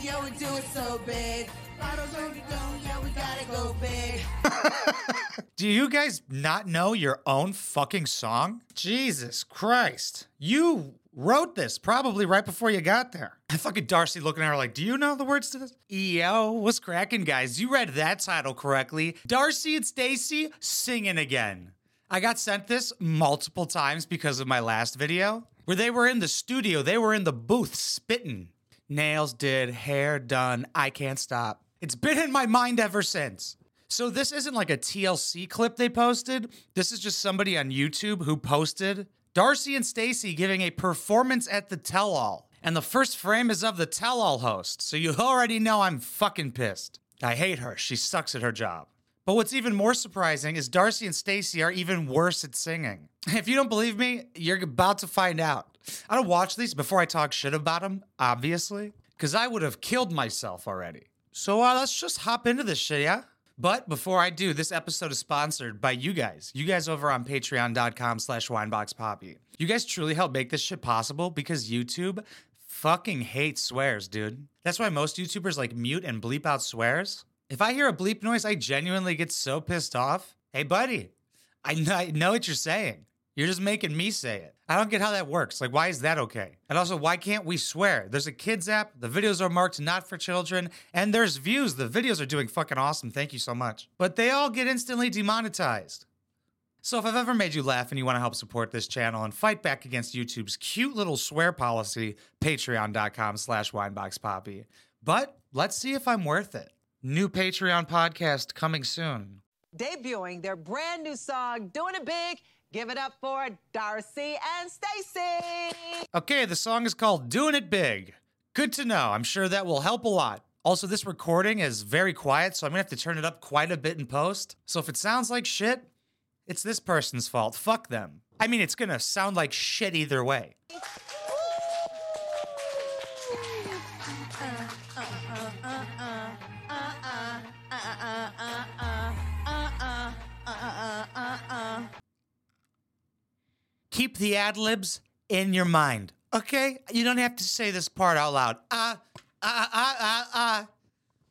we do it so big. Bottles yeah, we gotta go big. Do you guys not know your own fucking song? Jesus Christ. You wrote this probably right before you got there. I fucking Darcy looking at her like, do you know the words to this? Yo, what's cracking, guys? You read that title correctly. Darcy and Stacy singing again. I got sent this multiple times because of my last video where they were in the studio, they were in the booth spitting. Nails did, hair done, I can't stop. It's been in my mind ever since. So this isn't like a TLC clip they posted. This is just somebody on YouTube who posted Darcy and Stacy giving a performance at the tell all. And the first frame is of the tell all host. So you already know I'm fucking pissed. I hate her. She sucks at her job. But what's even more surprising is Darcy and Stacy are even worse at singing. If you don't believe me, you're about to find out. I don't watch these before I talk shit about them, obviously, because I would have killed myself already. So uh, let's just hop into this shit, yeah? But before I do, this episode is sponsored by you guys. You guys over on patreon.com slash wineboxpoppy. You guys truly help make this shit possible because YouTube fucking hates swears, dude. That's why most YouTubers like mute and bleep out swears. If I hear a bleep noise, I genuinely get so pissed off. Hey, buddy, I know, I know what you're saying. You're just making me say it. I don't get how that works. Like, why is that okay? And also, why can't we swear? There's a kids app. The videos are marked not for children, and there's views. The videos are doing fucking awesome. Thank you so much. But they all get instantly demonetized. So if I've ever made you laugh and you want to help support this channel and fight back against YouTube's cute little swear policy, patreon.com slash wineboxpoppy. But let's see if I'm worth it. New Patreon podcast coming soon. debuting their brand new song, Doing It Big. Give it up for Darcy and Stacy. Okay, the song is called Doing It Big. Good to know. I'm sure that will help a lot. Also, this recording is very quiet, so I'm gonna have to turn it up quite a bit in post. So if it sounds like shit, it's this person's fault. Fuck them. I mean, it's gonna sound like shit either way. Keep the ad libs in your mind, okay? You don't have to say this part out loud. Ah, ah, ah, ah, ah.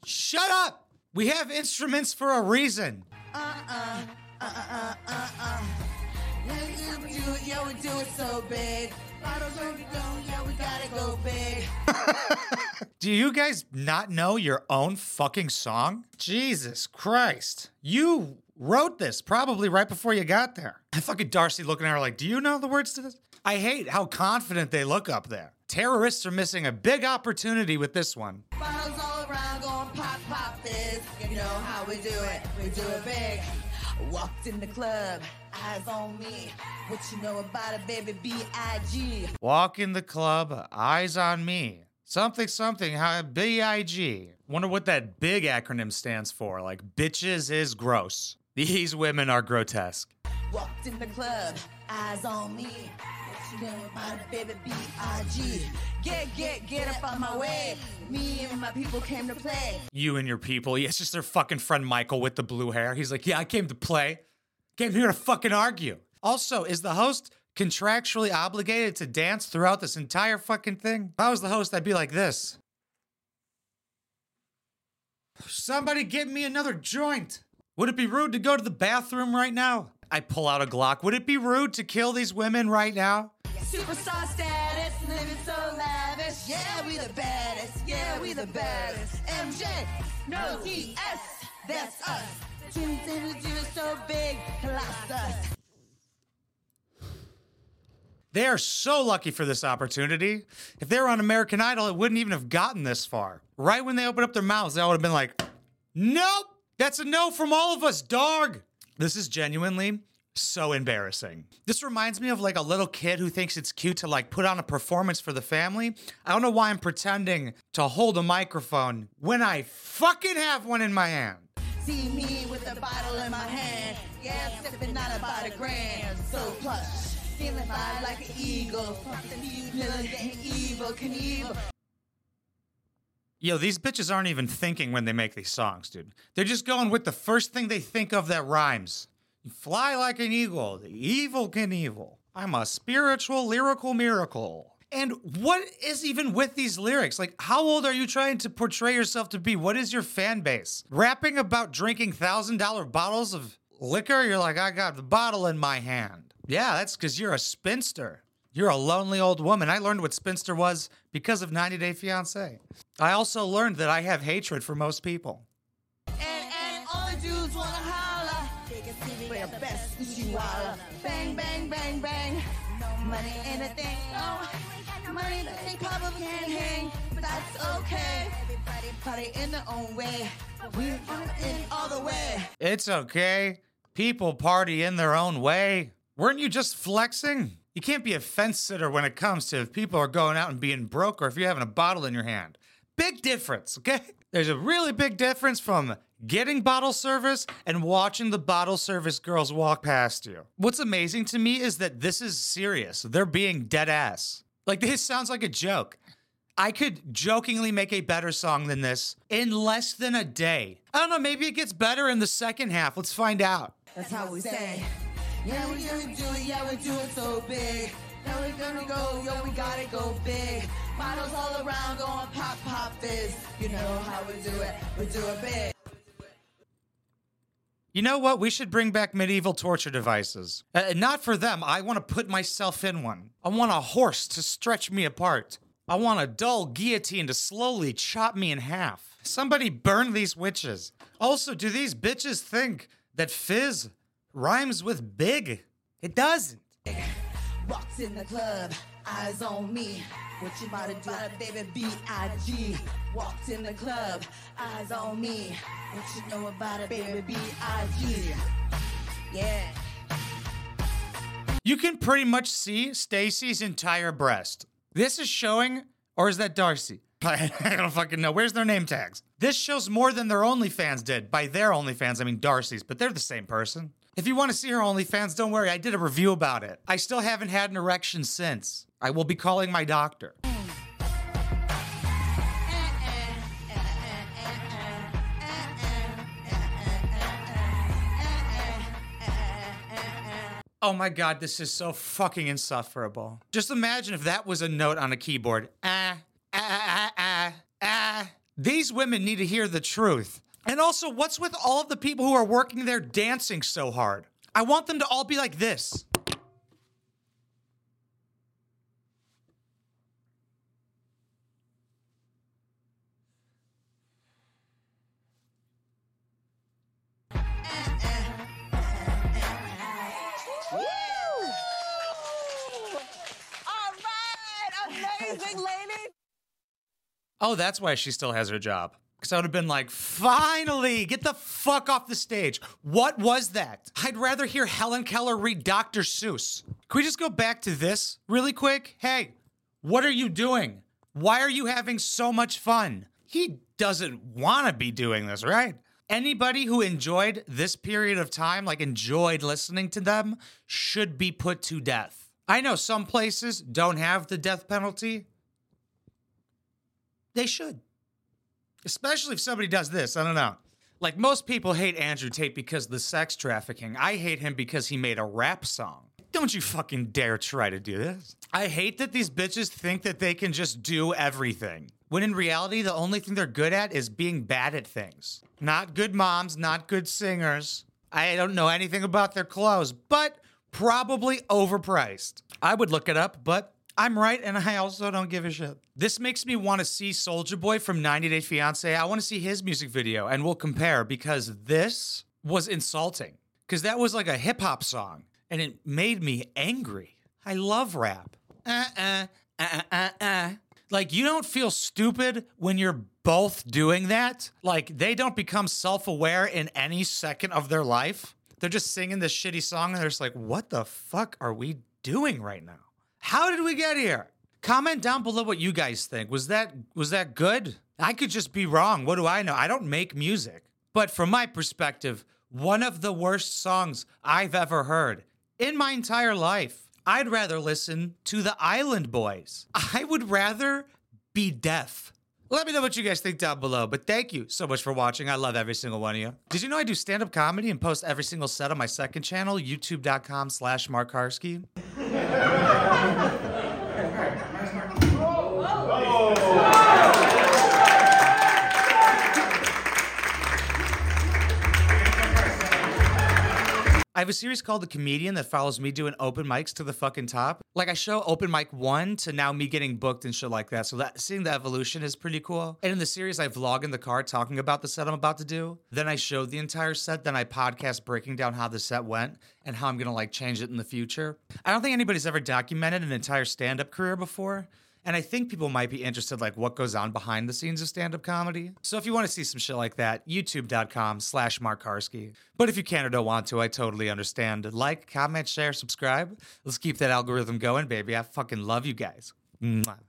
Shut up! We have instruments for a reason. Yeah, yeah, we do it, yeah, we do it so big. Bottles on the yeah, we gotta go big. Do you guys not know your own fucking song? Jesus Christ. You wrote this probably right before you got there. And fucking Darcy looking at her like, Do you know the words to this? I hate how confident they look up there. Terrorists are missing a big opportunity with this one. Bottles all around, going pop, pop this. You know how we do it, we do it big. Walked in the club, eyes on me. What you know about it, baby? B.I.G. Walk in the club, eyes on me. Something, something, how B-I-G. Wonder what that big acronym stands for. Like, bitches is gross. These women are grotesque. Walked in the club, eyes on me. What you know about it, baby? B.I.G. Get, get, get up on my way. Me and my people came to play. You and your people. Yeah, it's just their fucking friend Michael with the blue hair. He's like, yeah, I came to play. Came here to fucking argue. Also, is the host contractually obligated to dance throughout this entire fucking thing? If I was the host, I'd be like this. Somebody get me another joint. Would it be rude to go to the bathroom right now? I pull out a Glock. Would it be rude to kill these women right now? Superstar status, living so lavish. Yeah, we the baddest. Yeah, we the baddest. MJ, no DS, that's us. Twins and the so big, Colossus. They are so lucky for this opportunity. If they were on American Idol, it wouldn't even have gotten this far. Right when they opened up their mouths, they would have been like, nope, that's a no from all of us, dog. This is genuinely so embarrassing. This reminds me of like a little kid who thinks it's cute to like put on a performance for the family. I don't know why I'm pretending to hold a microphone when I fucking have one in my hand. See me with a bottle in my hand. Yeah, I'm sipping out about a grand. So plush, feeling fly like an eagle. Getting evil. Yo, these bitches aren't even thinking when they make these songs, dude. They're just going with the first thing they think of that rhymes. You fly like an eagle, the Evel Knievel. I'm a spiritual lyrical miracle. And what is even with these lyrics? Like, how old are you trying to portray yourself to be? What is your fan base? Rapping about drinking $1,000 bottles of liquor? You're like, I got the bottle in my hand. Yeah, that's because you're a spinster. You're a lonely old woman. I learned what spinster was because of 90 Day Fiancé. I also learned that I have hatred for most people. And, and all the dudes wanna holla. They can see me for your best. Bang, bang, bang, bang. No money ain't a thing. No money that they probably can't hang. But that's okay. Everybody party in their own way. We're in all the way. It's okay. People party in their own way. Weren't you just flexing? You can't be a fence sitter when it comes to if people are going out and being broke or if you're having a bottle in your hand. Big difference, okay? There's a really big difference from getting bottle service and watching the bottle service girls walk past you. What's amazing to me is that this is serious. They're being dead ass. Like, this sounds like a joke. I could jokingly make a better song than this in less than a day. I don't know, maybe it gets better in the second half. Let's find out. That's how we say. Yeah, we gonna do it. Yeah, we do it so big. Yeah, we're gonna go. Yo, we gotta go big. Bottles all around, going pop, pop fizz. You know how we do it. We do it big. You know what? We should bring back medieval torture devices. Uh, not for them. I want to put myself in one. I want a horse to stretch me apart. I want a dull guillotine to slowly chop me in half. Somebody burn these witches. Also, do these bitches think that fizz rhymes with big? It doesn't. Walks in the club, eyes on me. What you about to do, baby? B.I.G. Walks in the club, eyes on me. What you know about it, baby? B.I.G. Yeah. You can pretty much see Stacy's entire breast. This is showing, or is that Darcy? I don't fucking know. Where's their name tags? This shows more than their OnlyFans did. By their OnlyFans, I mean Darcy's, but they're the same person. If you want to see her OnlyFans, don't worry, I did a review about it. I still haven't had an erection since. I will be calling my doctor. Oh my god, this is so fucking insufferable. Just imagine if that was a note on a keyboard. Ah, ah, ah, ah, ah. These women need to hear the truth. And also, what's with all of the people who are working there dancing so hard? I want them to all be like this. All right, amazing, lady. Oh, that's why she still has her job. Because I would have been like, finally, get the fuck off the stage. What was that? I'd rather hear Helen Keller read Dr. Seuss. Can we just go back to this really quick? Hey, what are you doing? Why are you having so much fun? He doesn't want to be doing this, right? Anybody who enjoyed this period of time, like enjoyed listening to them, should be put to death. I know some places don't have the death penalty. They should. Especially if somebody does this. I don't know. Like most people hate Andrew Tate because of the sex trafficking. I hate him because he made a rap song. Don't you fucking dare try to do this. I hate that these bitches think that they can just do everything. When in reality, the only thing they're good at is being bad at things. Not good moms, not good singers. I don't know anything about their clothes, but probably overpriced. I would look it up, but I'm right, and I also don't give a shit. This makes me want to see Soldier Boy from 90 Day Fiance. I want to see his music video, and we'll compare because this was insulting. Because that was like a hip hop song, and it made me angry. I love rap. Uh uh, uh uh uh. Like, you don't feel stupid when you're both doing that. Like, they don't become self aware in any second of their life. They're just singing this shitty song, and they're just like, what the fuck are we doing right now? How did we get here? Comment down below what you guys think. Was that was that good? I could just be wrong. What do I know? I don't make music. But from my perspective, one of the worst songs I've ever heard in my entire life. I'd rather listen to the Island Boys. I would rather be deaf. Let me know what you guys think down below. But thank you so much for watching. I love every single one of you. Did you know I do stand-up comedy and post every single set on my second channel, youtube.com slash Mark have a series called The Comedian that follows me doing open mics to the fucking top. Like I show open mic one to now me getting booked and shit like that. So that seeing the evolution is pretty cool. And in the series, I vlog in the car talking about the set I'm about to do. Then I show the entire set. Then I podcast breaking down how the set went and how I'm gonna like change it in the future. I don't think anybody's ever documented an entire stand-up career before. And I think people might be interested, like what goes on behind the scenes of stand-up comedy. So if you want to see some shit like that, youtube.com slash Mark Karski. But if you can or don't want to, I totally understand. Like, comment, share, subscribe. Let's keep that algorithm going, baby. I fucking love you guys. Mwah.